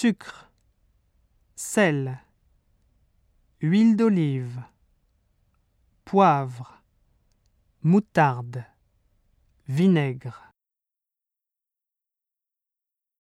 sucre, sel, huile d'olive, poivre, moutarde, vinaigre.